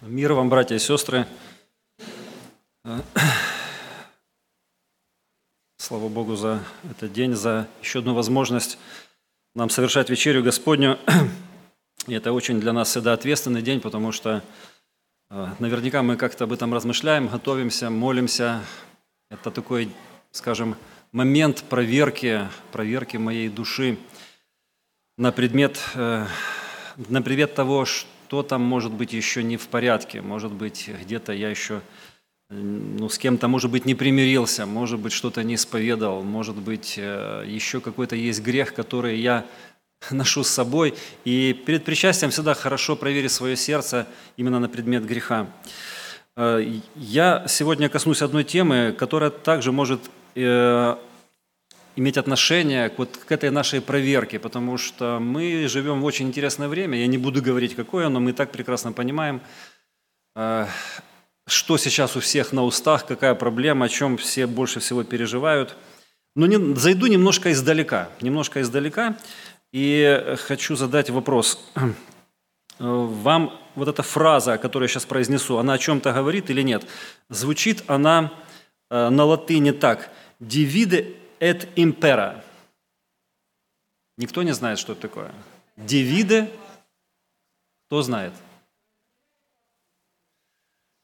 Мир вам, братья и сестры. Слава Богу за этот день, за еще одну возможность нам совершать вечерю Господню. И это очень для нас всегда ответственный день, потому что э, наверняка мы как-то об этом размышляем, готовимся, молимся. Это такой, скажем, момент проверки, проверки моей души на предмет, э, на предмет того, что там может быть еще не в порядке, может быть где-то я еще ну, с кем-то, может быть, не примирился, может быть, что-то не исповедовал, может быть, э, еще какой-то есть грех, который я ношу с собой. И перед причастием всегда хорошо проверить свое сердце именно на предмет греха. Э, я сегодня коснусь одной темы, которая также может э, иметь отношение к, вот, к этой нашей проверке, потому что мы живем в очень интересное время. Я не буду говорить, какое, но мы так прекрасно понимаем, что сейчас у всех на устах, какая проблема, о чем все больше всего переживают. Но не, зайду немножко издалека, немножко издалека, и хочу задать вопрос. Вам вот эта фраза, которую я сейчас произнесу, она о чем-то говорит или нет? Звучит она э, на латыни так. «Divide et impera». Никто не знает, что это такое. «Divide» кто знает?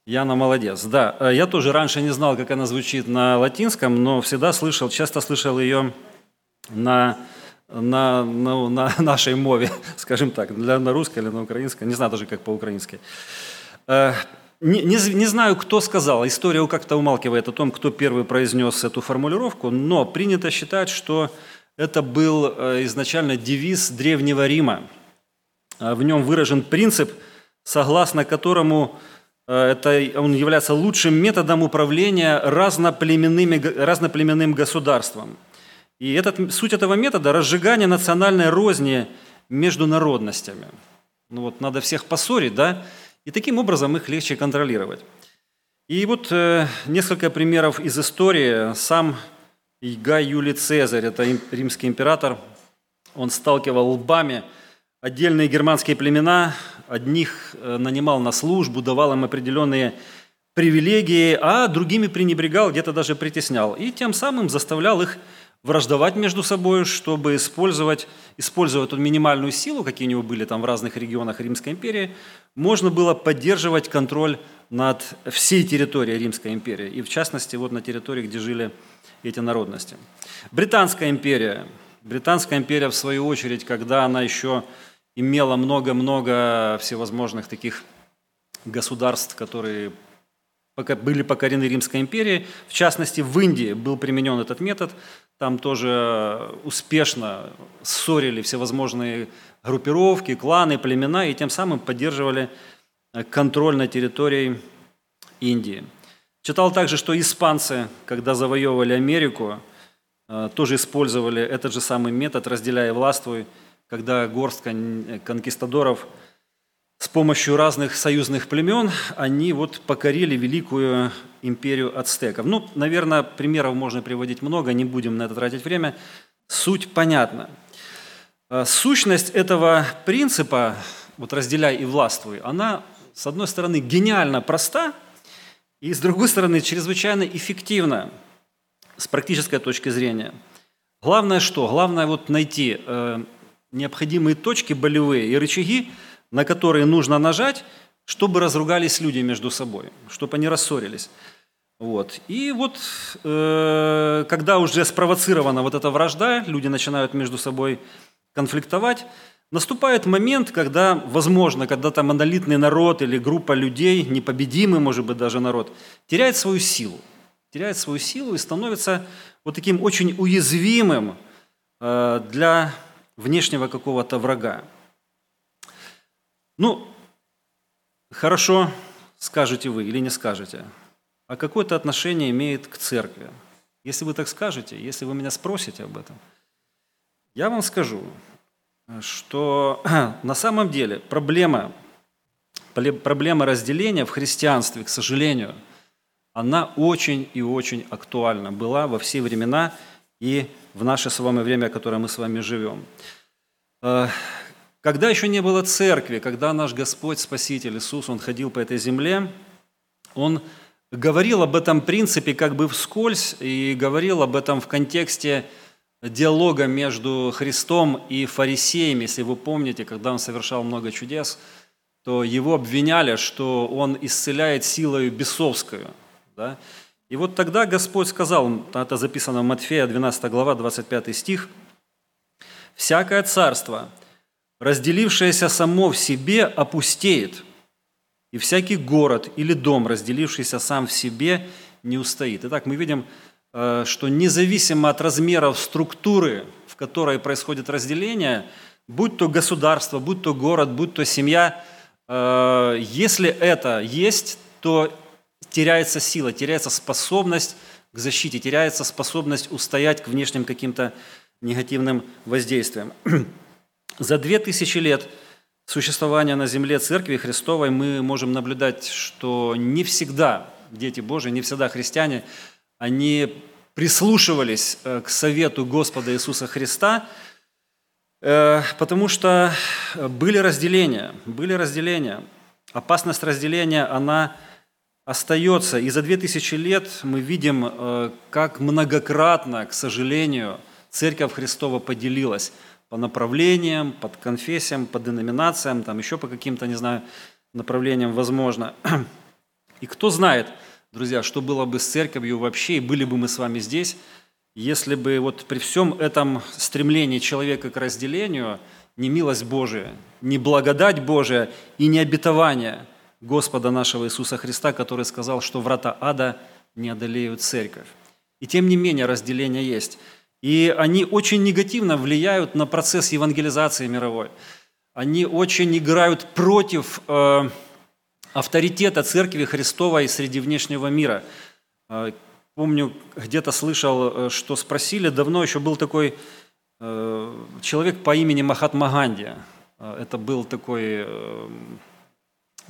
Яна молодец. Да, э, я тоже раньше не знал, как она звучит на латинском, но всегда слышал, часто слышал ее на, на, на, на нашей мове, скажем так, для, на русской или на украинской, не знаю даже, как по-украински. Э, не, не, не знаю, кто сказал, история как-то умалкивает о том, кто первый произнес эту формулировку, но принято считать, что это был э, изначально девиз Древнего Рима. В нем выражен принцип, согласно которому Э, это, он является лучшим методом управления разноплеменными, разноплеменным государством. И этот, суть этого метода – разжигание национальной розни между народностями. Ну вот надо всех поссорить, да, и таким образом их легче контролировать. И вот э, несколько примеров из истории. Сам Гай Юлий Цезарь, это римский император, он сталкивал лбами отдельные германские племена, одних э, нанимал на службу, давал им определенные привилегии, а другими пренебрегал, где-то даже притеснял. И тем самым заставлял их враждовать между собой, чтобы использовать, используя эту минимальную силу, какие у него были там в разных регионах Римской империи, можно было поддерживать контроль над всей территорией Римской империи, и в частности вот на территории, где жили эти народности. Британская империя. Британская империя, в свою очередь, когда она еще имела много-много всевозможных таких государств, которые были покорены Римской империей. В частности, в Индии был применен этот метод. Там тоже успешно ссорили всевозможные группировки, кланы, племена, и тем самым поддерживали контроль на территории Индии. Читал также, что испанцы, когда завоевывали Америку, э, тоже использовали этот же самый метод, разделяя властвуй, когда горстка конкистадоров с помощью разных союзных племен, они вот покорили великую империю ацтеков. Ну, наверное, примеров можно приводить много, не будем на это тратить время. Суть понятна. А, сущность этого принципа, вот разделяй и властвуй, она, с одной стороны, гениально проста, и с другой стороны, чрезвычайно эффективна с практической точки зрения. Главное что? Главное вот найти э, необходимые точки болевые и рычаги, на которые нужно нажать, чтобы разругались люди между собой, чтобы они рассорились. Вот. И вот э, когда уже спровоцирована вот эта вражда, люди начинают между собой конфликтовать, наступает момент, когда, возможно, когда-то монолитный народ или группа людей, непобедимый, может быть, даже народ, теряет свою силу. Теряет свою силу и становится вот таким очень уязвимым э, для внешнего какого-то врага. Ну, хорошо, скажете вы или не скажете, а какое-то отношение имеет к церкви. Если вы так скажете, если вы меня спросите об этом, я вам скажу, что на самом деле проблема, проблема разделения в христианстве, к сожалению, она очень и очень актуальна была во все времена и в наше с вами время, в которое мы с вами живем. Э, Когда еще не было церкви, когда наш Господь, Спаситель Иисус, Он ходил по этой земле, Он говорил об этом принципе как бы вскользь и говорил об этом в контексте диалога между Христом и фарисеями. Если вы помните, когда он совершал много чудес, то его обвиняли, что он исцеляет силою бесовскую. Да? И вот тогда Господь сказал, это записано в Матфея 12 глава, 25 стих, «Всякое царство, разделившееся само в себе, опустеет, и всякий город или дом, разделившийся сам в себе, не устоит». Итак, мы видим, что независимо от размеров структуры, в которой происходит разделение, будь то государство, будь то город, будь то семья, э, если это есть, то теряется сила, теряется способность к защите, теряется способность устоять к внешним каким-то негативным воздействиям. За две тысячи лет существования на земле Церкви Христовой мы можем наблюдать, что не всегда дети Божии, не всегда христиане, они прислушивались э, к совету Господа Иисуса Христа, э, потому что были разделения, были разделения. Опасность разделения, она остается. И за две тысячи лет мы видим, э, как многократно, к сожалению, Церковь Христова поделилась по направлениям, под конфессиям, по деноминациям, там еще по каким-то, не знаю, направлениям возможно. И кто знает, друзья, что было бы с церковью вообще, и были бы мы с вами здесь, если бы вот при всем этом стремлении человека к разделению не милость Божия, не благодать Божия и не обетование – Господа нашего Иисуса Христа, который сказал, что врата ада не одолеют церковь. И тем не менее разделения есть. И они очень негативно влияют на процесс евангелизации мировой. Они очень играют против э, авторитета Церкви Христовой среди внешнего мира. Э, помню, где-то слышал, э, что спросили, давно еще был такой э, человек по имени Махатма Ганди. Э, это был такой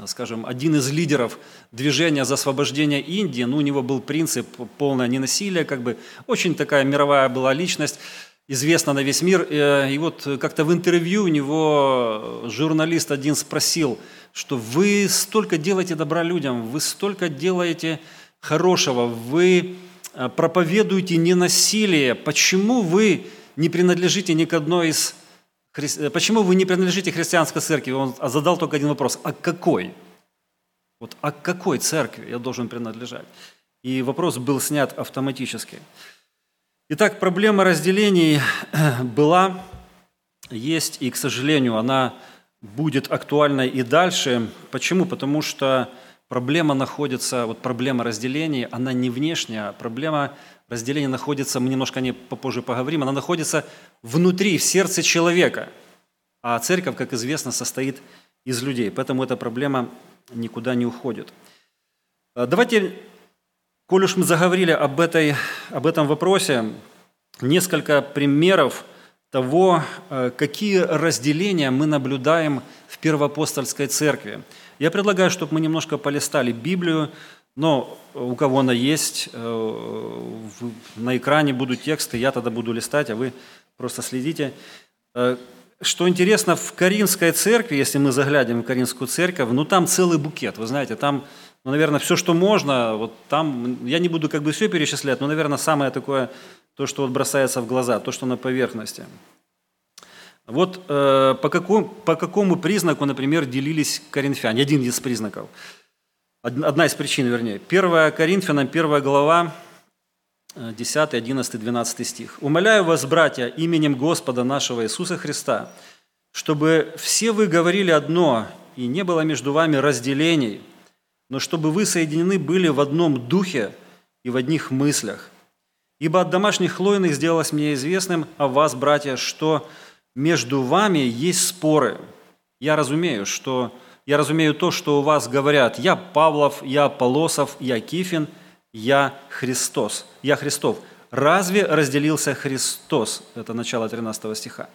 скажем, один из лидеров движения за освобождение Индии, ну, у него был принцип полное ненасилие, как бы очень такая мировая была личность, известна на весь мир. Э, и вот как-то в интервью у него журналист один спросил, что вы столько делаете добра людям, вы столько делаете хорошего, вы э, проповедуете ненасилие, почему вы не принадлежите ни к одной из Э, почему вы не принадлежите христианской церкви? Он задал только один вопрос. А какой? Вот а какой церкви я должен принадлежать? И вопрос был снят автоматически. Итак, проблема разделений была, есть, и, к сожалению, она будет актуальной и дальше. Почему? Потому что проблема находится, вот проблема разделений, она не внешняя, а проблема разделение находится, мы немножко о ней попозже поговорим, она находится внутри, в сердце человека. А церковь, как известно, состоит из людей, поэтому эта проблема никуда не уходит. А, давайте, коль уж мы заговорили об, этой, об этом вопросе, несколько примеров того, а, какие разделения мы наблюдаем в первоапостольской церкви. Я предлагаю, чтобы мы немножко полистали Библию, но у кого она есть, э, на экране будут тексты, я тогда буду листать, а вы просто следите. Э, что интересно, в Каринской церкви, если мы заглянем в Каринскую церковь, ну там целый букет, вы знаете, там, ну, наверное, все, что можно, вот там, я не буду как бы все перечислять, но, наверное, самое такое, то, что вот бросается в глаза, то, что на поверхности. Вот э, по, какому, по какому признаку, например, делились коринфяне, один из признаков – Одна из причин, вернее. 1 Коринфянам, 1 глава, 10, 11, 12 стих. «Умоляю вас, братья, именем Господа нашего Иисуса Христа, чтобы все вы говорили одно, и не было между вами разделений, но чтобы вы соединены были в одном духе и в одних мыслях. Ибо от домашних лойных сделалось мне известным о вас, братья, что между вами есть споры. Я разумею, что я разумею то, что у вас говорят, я Павлов, я Полосов, я Кифин, я Христос, я Христов. Разве разделился Христос? Это начало 13 стиха.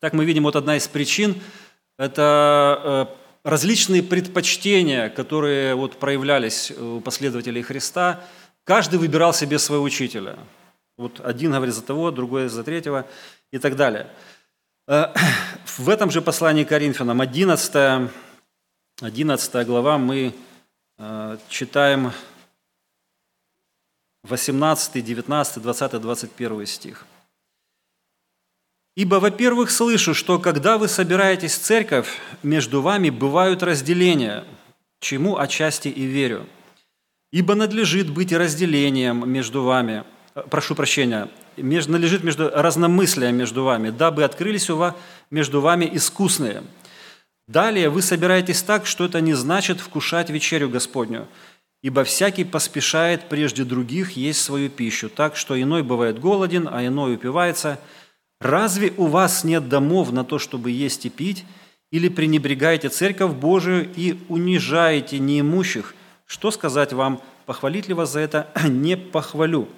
Так мы видим, вот одна из причин – это э, различные предпочтения, которые вот проявлялись у последователей Христа. Каждый выбирал себе своего учителя. Вот один говорит за того, другой за третьего и так далее – Э, в этом же послании Коринфянам, 11, 11 глава, мы э, читаем 18, 19, 20, 21 стих. «Ибо, во-первых, слышу, что когда вы собираетесь в церковь, между вами бывают разделения, чему отчасти и верю. Ибо надлежит быть разделением между вами, э, прошу прощения, между, надлежит между разномыслием между вами, дабы открылись у вас между вами искусные. Далее вы собираетесь так, что это не значит вкушать вечерю Господню, ибо всякий поспешает прежде других есть свою пищу, так что иной бывает голоден, а иной упивается. Разве у вас нет домов на то, чтобы есть и пить, или пренебрегаете церковь Божию и унижаете неимущих? Что сказать вам, похвалить ли вас за это? Не похвалю.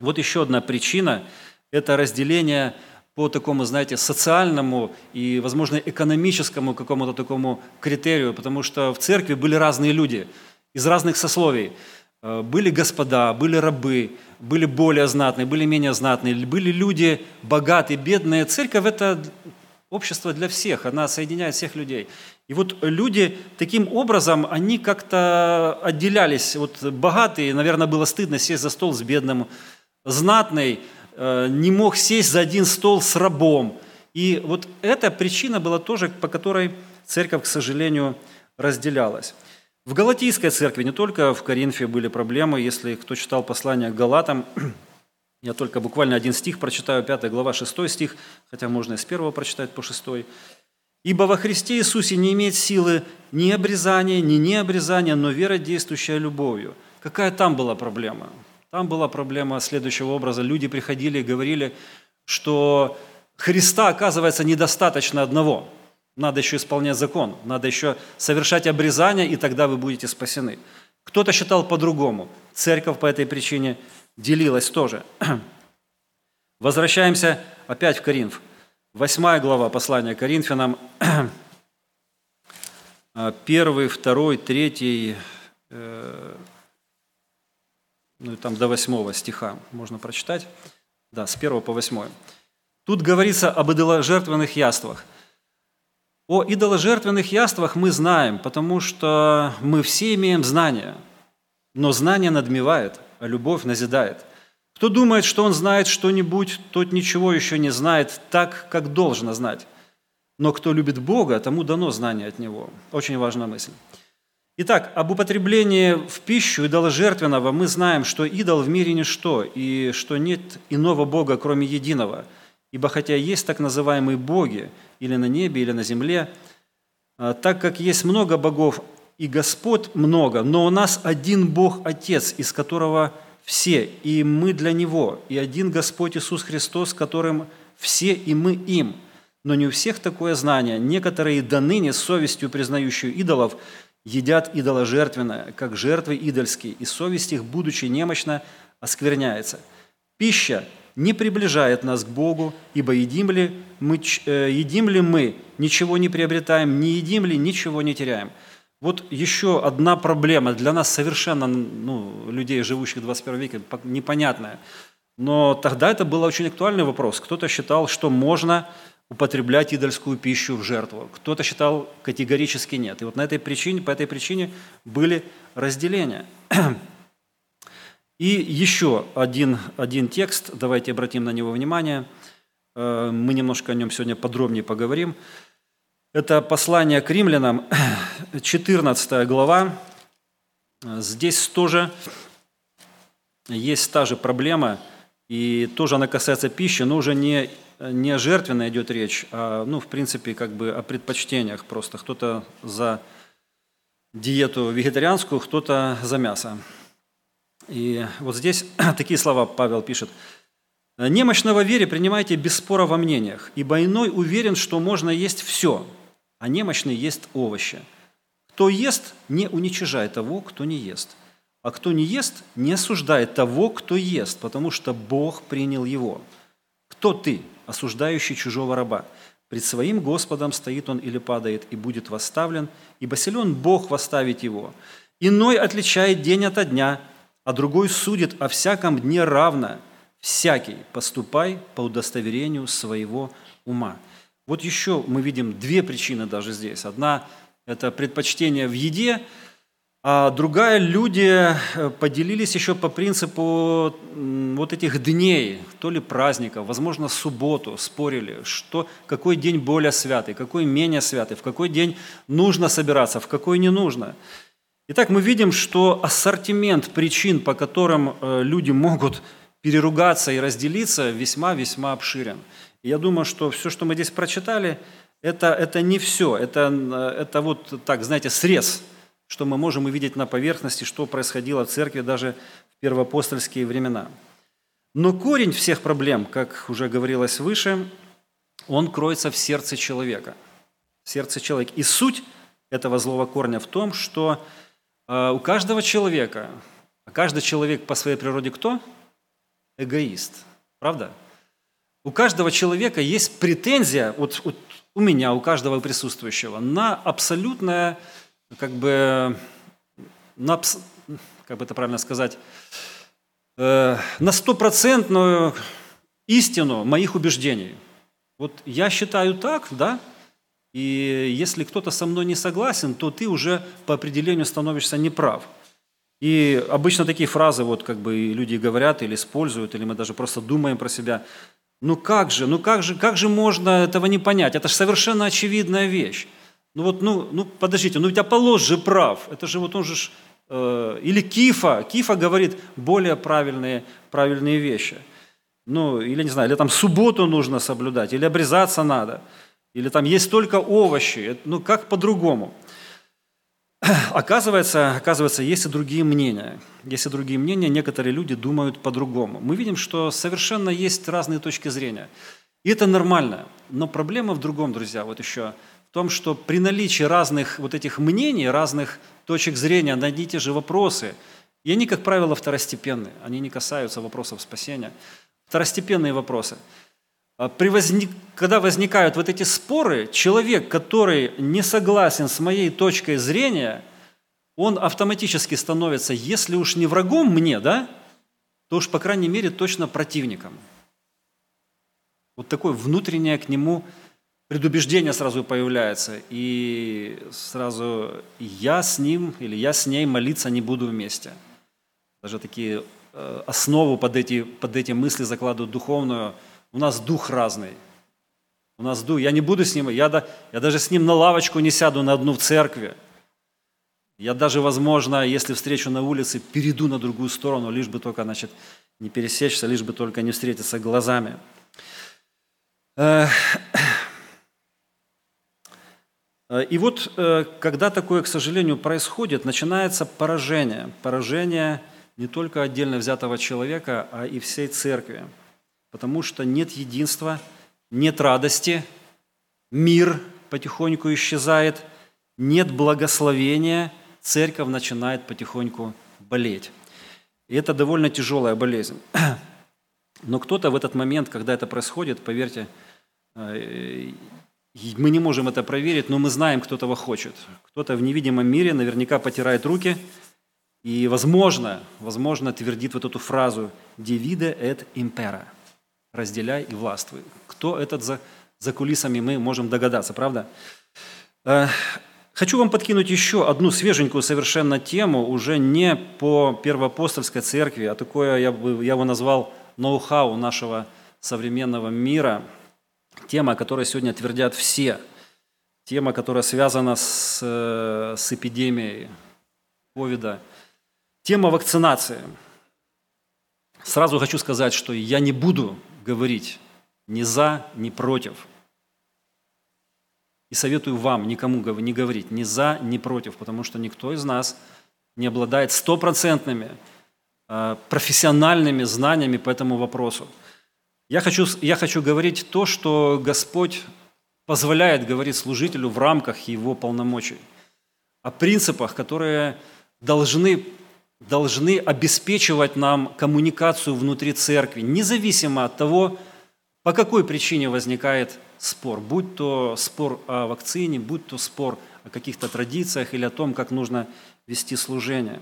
Вот еще одна причина – это разделение по такому, знаете, социальному и, возможно, экономическому какому-то такому критерию, потому что в церкви были разные люди из разных сословий. Э, были господа, были рабы, были более знатные, были менее знатные, были люди богатые, бедные. Церковь – это общество для всех, она соединяет всех людей. И вот люди таким образом, они как-то отделялись. Вот богатые, наверное, было стыдно сесть за стол с бедным, знатный э, не мог сесть за один стол с рабом. И вот эта причина была тоже, по которой церковь, к сожалению, разделялась. В Галатийской церкви, не только в Коринфе были проблемы, если кто читал послание к Галатам, я только буквально один стих прочитаю, 5 глава, 6 стих, хотя можно и с первого прочитать по 6. «Ибо во Христе Иисусе не имеет силы ни обрезания, ни необрезания, но вера, действующая любовью». Какая там была проблема? Там была проблема следующего образа. Люди приходили и говорили, что Христа, оказывается, недостаточно одного. Надо еще исполнять закон, надо еще совершать обрезание, и тогда вы будете спасены. Кто-то считал по-другому. Церковь по этой причине делилась тоже. Возвращаемся опять в Коринф. Восьмая глава послания Коринфянам. Первый, второй, третий, э, ну и там до восьмого стиха можно прочитать, да, с первого по восьмой. Тут говорится об идоложертвенных яствах. О идоложертвенных яствах мы знаем, потому что мы все имеем знания, но знание надмевает, а любовь назидает. Кто думает, что он знает что-нибудь, тот ничего еще не знает так, как должно знать. Но кто любит Бога, тому дано знание от Него. Очень важная мысль. Итак, об употреблении в пищу идоложертвенного мы знаем, что идол в мире ничто, и что нет иного Бога, кроме единого. Ибо хотя есть так называемые боги, или на небе, или на земле, а, так как есть много богов и Господь много, но у нас один Бог Отец, из которого все, и мы для Него, и один Господь Иисус Христос, которым все, и мы им. Но не у всех такое знание. Некоторые до ныне с совестью признающие идолов – едят идоложертвенное, как жертвы идольские, и совесть их, будучи немощна, оскверняется. Пища не приближает нас к Богу, ибо едим ли мы, э, едим ли мы ничего не приобретаем, не едим ли ничего не теряем. Вот еще одна проблема для нас совершенно, ну, людей, живущих в 21 веке, непонятная. Но тогда это был очень актуальный вопрос. Кто-то считал, что можно употреблять идольскую пищу в жертву. Кто-то считал категорически нет. И вот на этой причине, по этой причине были разделения. И еще один, один текст, давайте обратим на него внимание. Э, мы немножко о нем сегодня подробнее поговорим. Это послание к римлянам, 14 глава. Здесь тоже есть та же проблема, и тоже она касается пищи, но уже не не о жертвенной идет речь, а, ну, в принципе, как бы о предпочтениях просто. Кто-то за диету вегетарианскую, кто-то за мясо. И вот здесь такие слова Павел пишет. «Немощного вере принимайте без спора во мнениях, ибо иной уверен, что можно есть все, а немощный есть овощи. Кто ест, не уничижает того, кто не ест, а кто не ест, не осуждает того, кто ест, потому что Бог принял его. Кто ты, осуждающий чужого раба. Пред своим Господом стоит он или падает, и будет восставлен, ибо силен Бог восставить его. Иной отличает день от дня, а другой судит о всяком дне равно. Всякий поступай по удостоверению своего ума. Вот еще мы видим две причины даже здесь. Одна – это предпочтение в еде, а другая – люди э, поделились еще по принципу вот этих дней, то ли праздников, возможно, субботу, спорили, что, какой день более святый, какой менее святый, в какой день нужно собираться, в какой не нужно. Итак, мы видим, что ассортимент причин, по которым э, люди могут переругаться и разделиться, весьма-весьма обширен. Я думаю, что все, что мы здесь прочитали, это, это не все, это, это вот так, знаете, срез, что мы можем увидеть на поверхности, что происходило в церкви даже в первоапостольские времена. Но корень всех проблем, как уже говорилось выше, он кроется в сердце человека. В сердце человека. И суть этого злого корня в том, что э, у каждого человека, а каждый человек по своей природе кто? Эгоист. Правда? У каждого человека есть претензия, вот, вот у меня, у каждого присутствующего, на абсолютное, как бы, на, как бы это правильно сказать, э, на стопроцентную истину моих убеждений. Вот я считаю так, да, и если кто-то со мной не согласен, то ты уже по определению становишься неправ. И обычно такие фразы вот как бы люди говорят или используют, или мы даже просто думаем про себя – ну как же, ну как же, как же можно этого не понять? Это же совершенно очевидная вещь. Ну вот, ну, ну подождите, ну ведь Аполлос же прав. Это же вот он же, э, или Кифа, Кифа говорит более правильные, правильные вещи. Ну, или не знаю, или там субботу нужно соблюдать, или обрезаться надо, или там есть только овощи. Ну как по-другому? Оказывается, оказывается, есть и другие мнения. Есть и другие мнения, некоторые люди думают по-другому. Мы видим, что совершенно есть разные точки зрения. И это нормально. Но проблема в другом, друзья, вот еще в том, что при наличии разных вот этих мнений, разных точек зрения на одни и те же вопросы, и они, как правило, второстепенные, они не касаются вопросов спасения, второстепенные вопросы – при возник... Когда возникают вот эти споры, человек, который не согласен с моей точкой зрения, он автоматически становится, если уж не врагом мне, да, то уж, по крайней мере, точно противником. Вот такое внутреннее к нему предубеждение сразу появляется, и сразу я с ним или я с ней молиться не буду вместе. Даже такие э, основу под эти, под эти мысли закладывают духовную – у нас дух разный. У нас дух. Я не буду с ним, я, я даже с ним на лавочку не сяду на одну в церкви. Я даже, возможно, если встречу на улице, перейду на другую сторону, лишь бы только, значит, не пересечься, лишь бы только не встретиться глазами. И вот, э, когда такое, к сожалению, происходит, начинается поражение. Поражение не только отдельно взятого человека, а и всей церкви потому что нет единства, нет радости, мир потихоньку исчезает, нет благословения, церковь начинает потихоньку болеть. И это довольно тяжелая болезнь. Но кто-то в этот момент, когда это происходит, поверьте, э, мы не можем это проверить, но мы знаем, кто этого хочет. Кто-то в невидимом мире наверняка потирает руки и, возможно, возможно, твердит вот эту фразу «Divide et impera» разделяй и властвуй. Кто этот за, за кулисами, мы можем догадаться, правда? Э, хочу вам подкинуть еще одну свеженькую совершенно тему, уже не по первоапостольской церкви, а такое, я бы я его назвал ноу-хау нашего современного мира. Тема, о которой сегодня твердят все. Тема, которая связана с, э, с эпидемией ковида. Тема вакцинации. Сразу хочу сказать, что я не буду говорить ни за, ни против. И советую вам никому не говорить ни за, ни против, потому что никто из нас не обладает стопроцентными а, профессиональными знаниями по этому вопросу. Я хочу, я хочу говорить то, что Господь позволяет говорить служителю в рамках его полномочий, о принципах, которые должны должны обеспечивать нам коммуникацию внутри церкви, независимо от того, по какой причине возникает спор, будь то спор о вакцине, будь то спор о каких-то традициях или о том, как нужно вести служение.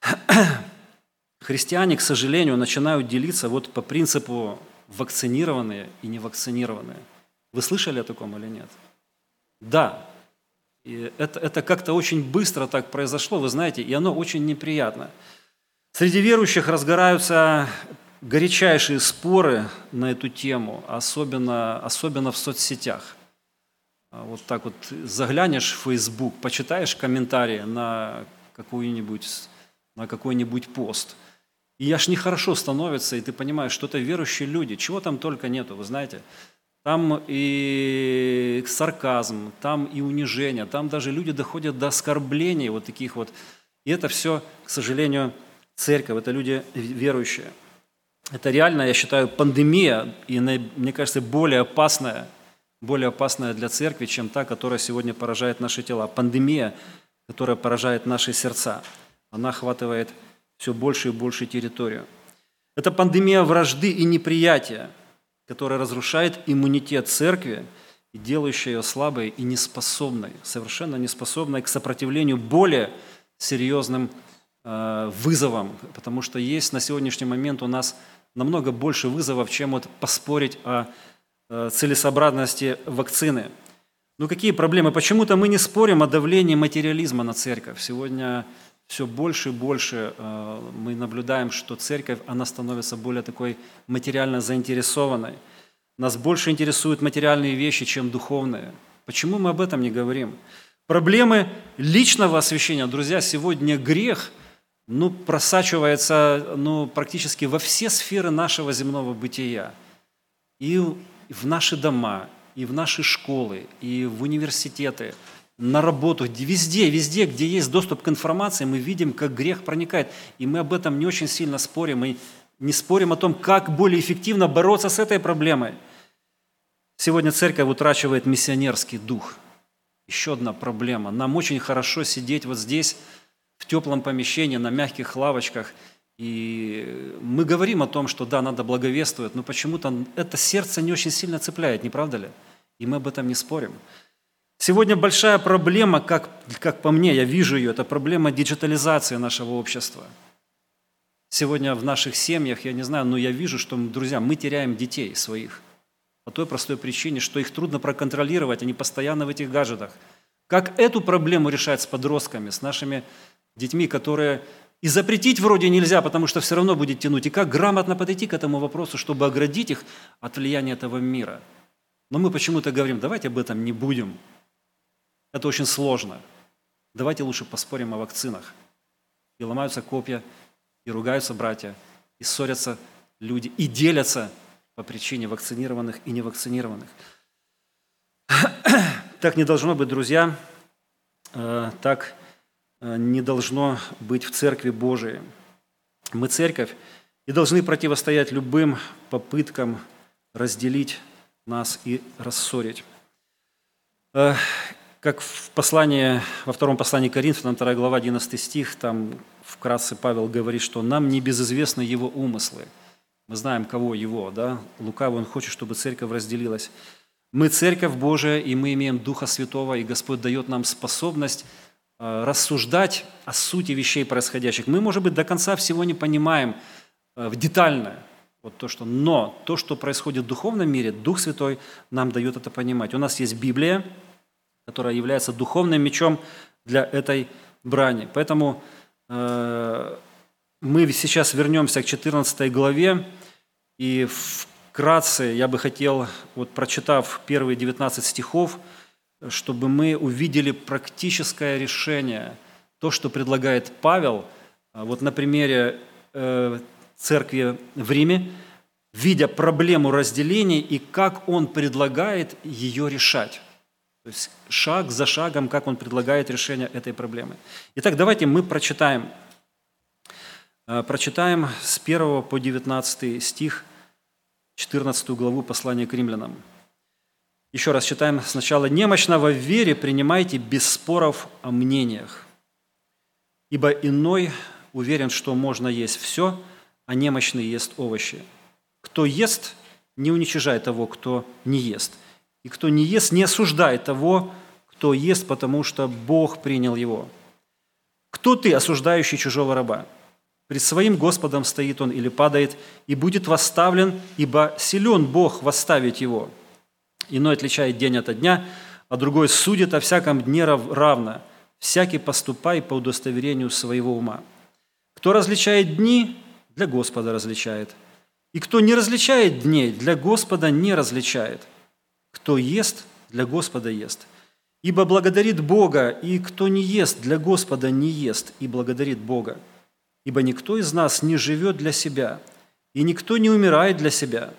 Христиане, к сожалению, начинают делиться вот по принципу вакцинированные и невакцинированные. Вы слышали о таком или нет? Да. И это, это как-то очень быстро так произошло, вы знаете, и оно очень неприятно. Среди верующих разгораются горячайшие споры на эту тему, особенно, особенно в соцсетях. А вот так вот заглянешь в Facebook, почитаешь комментарии на какой-нибудь на какой-нибудь пост. И аж нехорошо становится, и ты понимаешь, что это верующие люди, чего там только нету, вы знаете. Там и сарказм, там и унижение, там даже люди доходят до оскорблений вот таких вот. И это все, к сожалению, церковь, это люди верующие. Это реально, я считаю, пандемия, и мне кажется, более опасная, более опасная для церкви, чем та, которая сегодня поражает наши тела. Пандемия, которая поражает наши сердца. Она охватывает все больше и больше территорию. Это пандемия вражды и неприятия, которая разрушает иммунитет церкви и делающая ее слабой и неспособной, совершенно неспособной к сопротивлению более серьезным э, вызовам, потому что есть на сегодняшний момент у нас намного больше вызовов, чем вот поспорить о э, целесообразности вакцины. Ну какие проблемы? Почему-то мы не спорим о давлении материализма на церковь. Сегодня все больше и больше э, мы наблюдаем, что церковь, она становится более такой материально заинтересованной. Нас больше интересуют материальные вещи, чем духовные. Почему мы об этом не говорим? Проблемы личного освящения, друзья, сегодня грех – ну, просачивается ну, практически во все сферы нашего земного бытия. И в наши дома, и в наши школы, и в университеты, на работу, везде, везде, где есть доступ к информации, мы видим, как грех проникает. И мы об этом не очень сильно спорим. Мы не спорим о том, как более эффективно бороться с этой проблемой. Сегодня церковь утрачивает миссионерский дух. Еще одна проблема. Нам очень хорошо сидеть вот здесь, в теплом помещении, на мягких лавочках. И мы говорим о том, что да, надо благовествовать, но почему-то это сердце не очень сильно цепляет, не правда ли? И мы об этом не спорим. Сегодня большая проблема, как, как по мне, я вижу ее, это проблема диджитализации нашего общества. Сегодня в наших семьях, я не знаю, но я вижу, что, друзья, мы теряем детей своих. По той простой причине, что их трудно проконтролировать, они постоянно в этих гаджетах. Как эту проблему решать с подростками, с нашими детьми, которые и запретить вроде нельзя, потому что все равно будет тянуть. И как грамотно подойти к этому вопросу, чтобы оградить их от влияния этого мира. Но мы почему-то говорим, давайте об этом не будем. Это очень сложно. Давайте лучше поспорим о вакцинах. И ломаются копья, и ругаются братья, и ссорятся люди, и делятся по причине вакцинированных и невакцинированных. Так не должно быть, друзья. Э, так Э, не должно быть в Церкви Божией. Мы церковь и должны противостоять любым попыткам разделить нас и рассорить. Как в послании, во втором послании Коринфянам, 2 глава, 11 стих, там вкратце Павел говорит, что нам не безызвестны его умыслы. Мы знаем, кого его, да? Лукавый, он хочет, чтобы церковь разделилась. Мы церковь Божия, и мы имеем Духа Святого, и Господь дает нам способность Э, рассуждать о сути вещей происходящих. Мы, может быть, до конца всего не понимаем э, детально, вот то, что, но то, что происходит в духовном мире, Дух Святой нам дает это понимать. У нас есть Библия, которая является духовным мечом для этой брани. Поэтому э, мы сейчас вернемся к 14 главе, и вкратце я бы хотел, вот прочитав первые 19 стихов, чтобы мы увидели практическое решение. То, что предлагает Павел, а, вот на примере э, церкви в Риме, видя проблему разделений и как он предлагает ее решать. То есть шаг за шагом, как он предлагает решение этой проблемы. Итак, давайте мы прочитаем. Э, прочитаем с 1 по 19 стих, 14 главу послания к римлянам. Еще раз читаем сначала. «Немощного в вере принимайте без споров о мнениях, ибо иной уверен, что можно есть все, а немощный ест овощи. Кто ест, не уничижает того, кто не ест. И кто не ест, не осуждает того, кто ест, потому что Бог принял его. Кто ты, осуждающий чужого раба? Пред своим Господом стоит он или падает, и будет восставлен, ибо силен Бог восставить его – Иной отличает день от дня, а другой судит о всяком дне равно. Всякий поступай по удостоверению своего ума. Кто различает дни, для Господа различает. И кто не различает дней, для Господа не различает. Кто ест, для Господа ест. Ибо благодарит Бога, и кто не ест, для Господа не ест, и благодарит Бога. Ибо никто из нас не живет для себя, и никто не умирает для себя.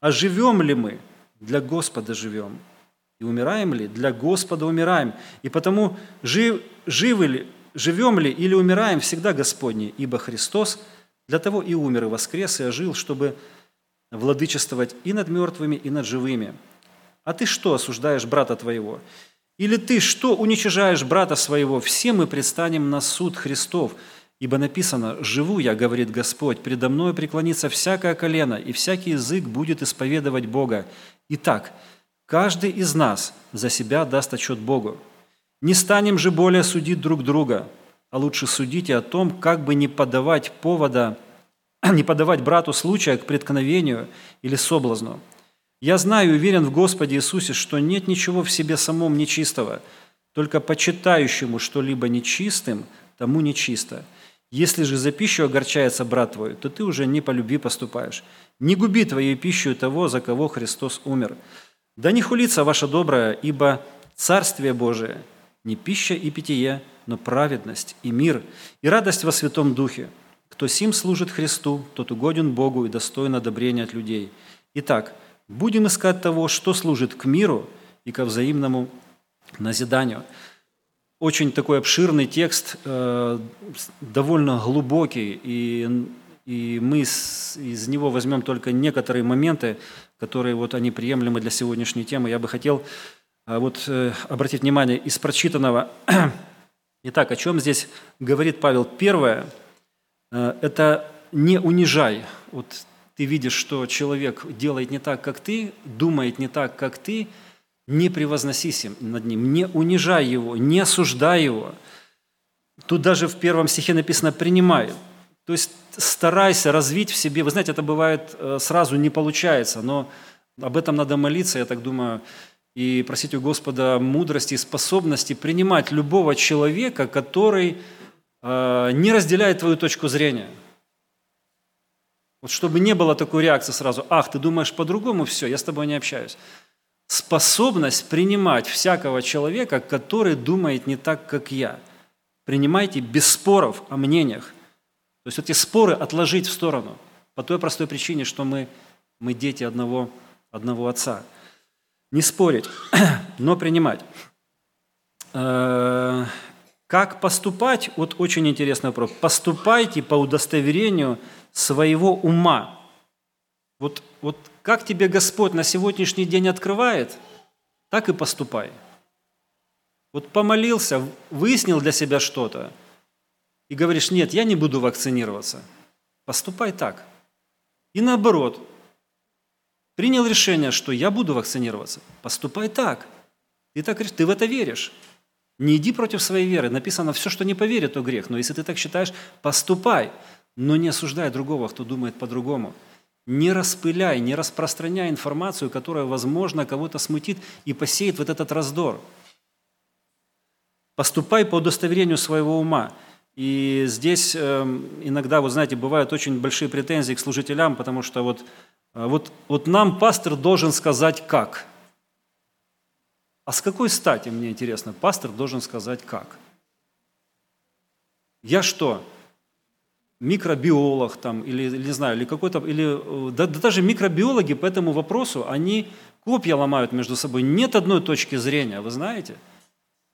А живем ли мы? Для Господа живем. И умираем ли? Для Господа умираем. И потому жив, живы ли, живем ли или умираем всегда Господни, ибо Христос для того и умер, и воскрес, и ожил, чтобы владычествовать и над мертвыми, и над живыми. А ты что осуждаешь брата твоего? Или ты что уничижаешь брата своего? Все мы предстанем на суд Христов. Ибо написано, «Живу я, — говорит Господь, — предо мною преклонится всякое колено, и всякий язык будет исповедовать Бога. Итак, каждый из нас за себя даст отчет Богу. Не станем же более судить друг друга, а лучше судите о том, как бы не подавать повода, не подавать брату случая к преткновению или соблазну. Я знаю и уверен в Господе Иисусе, что нет ничего в себе самом нечистого, только почитающему что-либо нечистым, тому нечисто. Если же за пищу огорчается брат твой, то ты уже не по любви поступаешь. Не губи твоей пищу того, за кого Христос умер. Да не хулится ваша добрая, ибо Царствие Божие – не пища и питье, но праведность и мир, и радость во Святом Духе. Кто сим служит Христу, тот угоден Богу и достоин одобрения от людей. Итак, будем искать того, что служит к миру и ко взаимному назиданию. Очень такой обширный текст, э, довольно глубокий, и, и мы из него возьмем только некоторые моменты, которые вот они приемлемы для сегодняшней темы. Я бы хотел а вот э, обратить внимание из прочитанного. Итак, о чем здесь говорит Павел? Первое э, – это не унижай. Вот ты видишь, что человек делает не так, как ты, думает не так, как ты, не превозносись над ним, не унижай его, не осуждай его. Тут даже в первом стихе написано «принимай». То есть старайся развить в себе. Вы знаете, это бывает э, сразу не получается, но об этом надо молиться, я так думаю, и просить у Господа мудрости и способности принимать любого человека, который э, не разделяет твою точку зрения. Вот чтобы не было такой реакции сразу, ах, ты думаешь по-другому, все, я с тобой не общаюсь. Способность принимать всякого человека, который думает не так, как я. Принимайте без споров о мнениях. То есть эти споры отложить в сторону. По той простой причине, что мы, мы дети одного, одного отца – не спорить, но принимать. Как поступать? Вот очень интересный вопрос. Поступайте по удостоверению своего ума. Вот, вот как тебе Господь на сегодняшний день открывает, так и поступай. Вот помолился, выяснил для себя что-то, и говоришь, нет, я не буду вакцинироваться. Поступай так. И наоборот, принял решение, что я буду вакцинироваться, поступай так. Ты так ты в это веришь. Не иди против своей веры. Написано, все, что не поверит, то грех. Но если ты так считаешь, поступай, но не осуждай другого, кто думает по-другому. Не распыляй, не распространяй информацию, которая, возможно, кого-то смутит и посеет вот этот раздор. Поступай по удостоверению своего ума. И здесь э, иногда, вот знаете, бывают очень большие претензии к служителям, потому что вот а вот, вот нам пастор должен сказать как. А с какой стати, мне интересно, пастор должен сказать как? Я что, микробиолог там, или, или не знаю, или какой-то, или да, да даже микробиологи по этому вопросу, они копья ломают между собой. Нет одной точки зрения, вы знаете?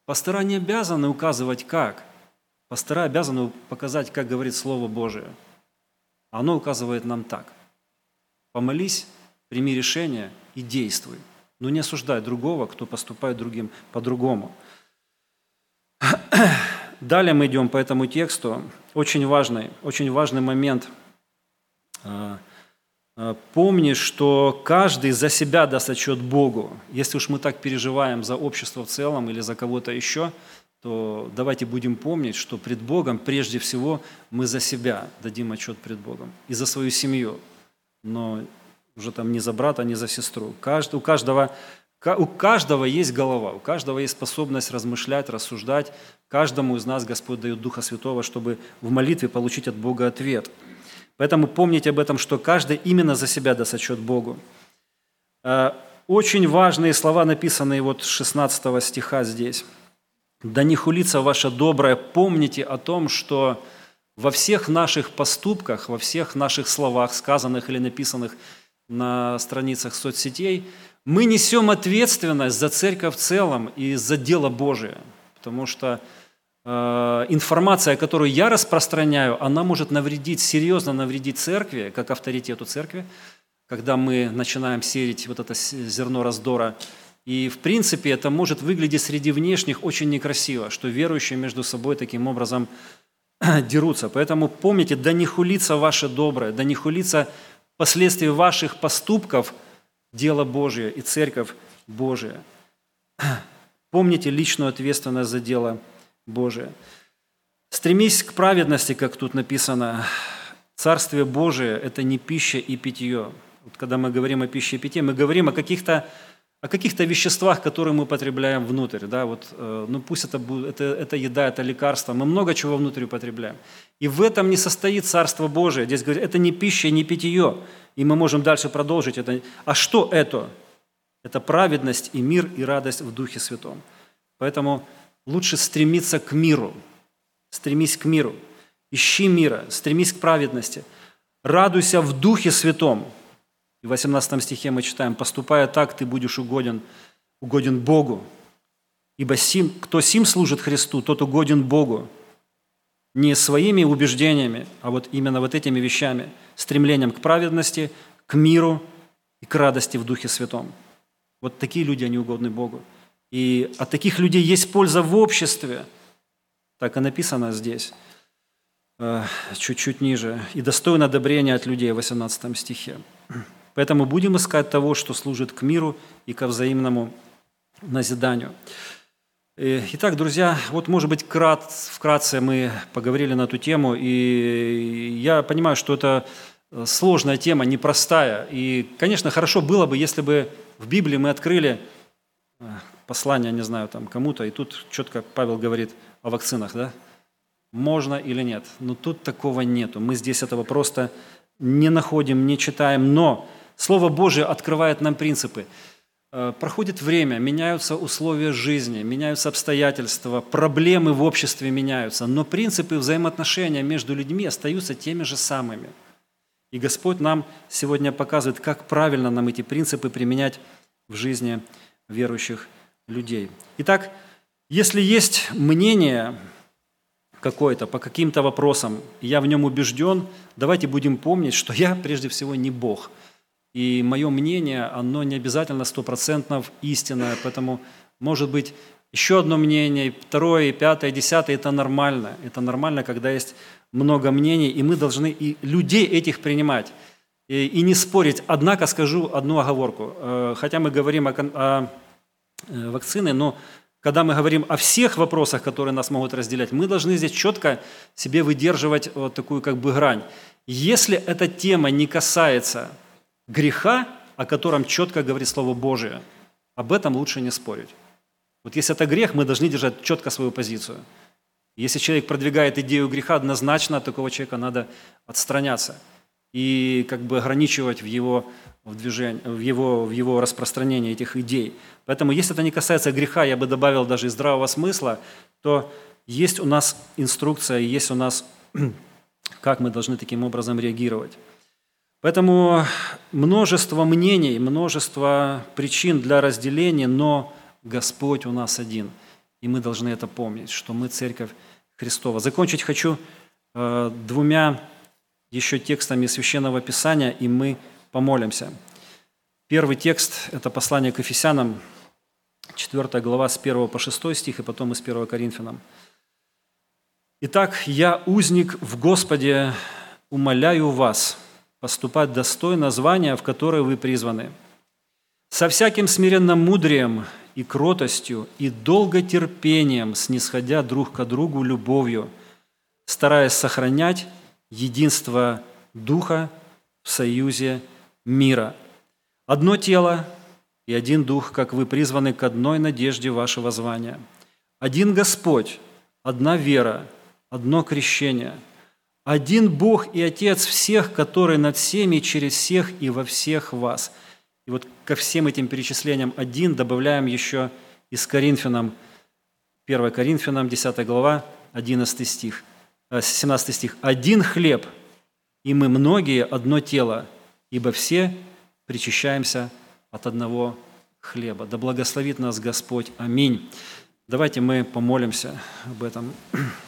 Пастора не обязаны указывать как. Пастора обязаны показать, как говорит Слово Божие. Оно указывает нам так. Помолись, прими решение и действуй. Но не осуждай другого, кто поступает другим по-другому. Далее мы идем по этому тексту. Очень важный, очень важный момент. А, а, помни, что каждый за себя даст отчет Богу. Если уж мы так переживаем за общество в целом или за кого-то еще, то давайте будем помнить, что пред Богом прежде всего мы за себя дадим отчет пред Богом и за свою семью но уже там не за брата, не за сестру. у каждого, У каждого есть голова, у каждого есть способность размышлять, рассуждать. Каждому из нас Господь дает Духа Святого, чтобы в молитве получить от Бога ответ. Поэтому помните об этом, что каждый именно за себя даст Богу. Э, очень важные слова, написанные вот 16 стиха здесь. «Да не хулится ваше доброе, помните о том, что во всех наших поступках, во всех наших словах, сказанных или написанных на страницах соцсетей – мы несем ответственность за церковь в целом и за дело Божие, потому что э, информация, которую я распространяю, она может навредить, серьезно навредить церкви, как авторитету церкви, когда мы начинаем сеять вот это зерно раздора. И, в принципе, это может выглядеть среди внешних очень некрасиво, что верующие между собой таким образом дерутся. Поэтому помните, да не хулится ваше доброе, да не хулится последствия ваших поступков – дело Божие и церковь Божия. Помните личную ответственность за дело Божие. Стремись к праведности, как тут написано. Царствие Божие – это не пища и питье. Вот когда мы говорим о пище и питье, мы говорим о каких-то о каких-то веществах, которые мы употребляем внутрь. Да, вот, э, ну пусть это, будет, это, это еда, это лекарство, мы много чего внутрь употребляем. И в этом не состоит Царство Божие. Здесь говорят, это не пища, не питье. И мы можем дальше продолжить это. А что это? Это праведность и мир, и радость в Духе Святом. Поэтому лучше стремиться к миру. Стремись к миру. Ищи мира, стремись к праведности. Радуйся в Духе Святом. И в 18 стихе мы читаем, «Поступая так, ты будешь угоден, угоден Богу, ибо сим, кто сим служит Христу, тот угоден Богу, не своими убеждениями, а вот именно вот этими вещами, стремлением к праведности, к миру и к радости в Духе Святом. Вот такие люди, они угодны Богу. И от таких людей есть польза в обществе. Так и написано здесь, э, чуть-чуть ниже. «И достойно одобрения от людей» в 18 стихе. Поэтому будем искать того, что служит к миру и ко взаимному назиданию. Э, итак, друзья, вот, может быть, крат, вкратце мы поговорили на эту тему, и я понимаю, что это э, сложная тема, непростая. И, конечно, хорошо было бы, если бы в Библии мы открыли э, послание, не знаю, там кому-то, и тут четко Павел говорит о вакцинах, да? Можно или нет? Но тут такого нету. Мы здесь этого просто не находим, не читаем, но Слово Божие открывает нам принципы. Э, проходит время, меняются условия жизни, меняются обстоятельства, проблемы в обществе меняются, но принципы взаимоотношения между людьми остаются теми же самыми. И Господь нам сегодня показывает, как правильно нам эти принципы применять в жизни верующих людей. Итак, если есть мнение какое-то по каким-то вопросам, я в нем убежден, давайте будем помнить, что я прежде всего не Бог – и мое мнение, оно не обязательно стопроцентно истинное, поэтому может быть еще одно мнение, второе, пятое, десятое, это нормально. Это нормально, когда есть много мнений, и мы должны и людей этих принимать и, и не спорить. Однако скажу одну оговорку. Э, хотя мы говорим о, о э, вакцине, но когда мы говорим о всех вопросах, которые нас могут разделять, мы должны здесь четко себе выдерживать вот такую как бы грань. Если эта тема не касается греха, о котором четко говорит Слово Божие, об этом лучше не спорить. Вот если это грех, мы должны держать четко свою позицию. Если человек продвигает идею греха, однозначно от такого человека надо отстраняться и как бы ограничивать в его, в движении, в его, в его распространении этих идей. Поэтому если это не касается греха, я бы добавил даже и здравого смысла, то есть у нас инструкция, есть у нас, как мы должны таким образом реагировать. Поэтому множество мнений, множество причин для разделения, но Господь у нас один. И мы должны это помнить, что мы Церковь Христова. Закончить хочу э, двумя еще текстами Священного Писания, и мы помолимся. Первый текст – это послание к Ефесянам, 4 глава с 1 по 6 стих, и потом из 1 Коринфянам. «Итак, я узник в Господе, умоляю вас – поступать достойно звания, в которое вы призваны. Со всяким смиренным мудрием и кротостью и долготерпением, снисходя друг к другу любовью, стараясь сохранять единство Духа в союзе мира. Одно тело и один Дух, как вы призваны к одной надежде вашего звания. Один Господь, одна вера, одно крещение, один Бог и Отец всех, который над всеми, через всех и во всех вас. И вот ко всем этим перечислениям один добавляем еще из Коринфянам, 1 Коринфянам, 10 глава, 11 стих, 17 э, стих. «Один хлеб, и мы многие одно тело, ибо все причащаемся от одного хлеба. Да благословит нас Господь. Аминь. Давайте мы помолимся об этом.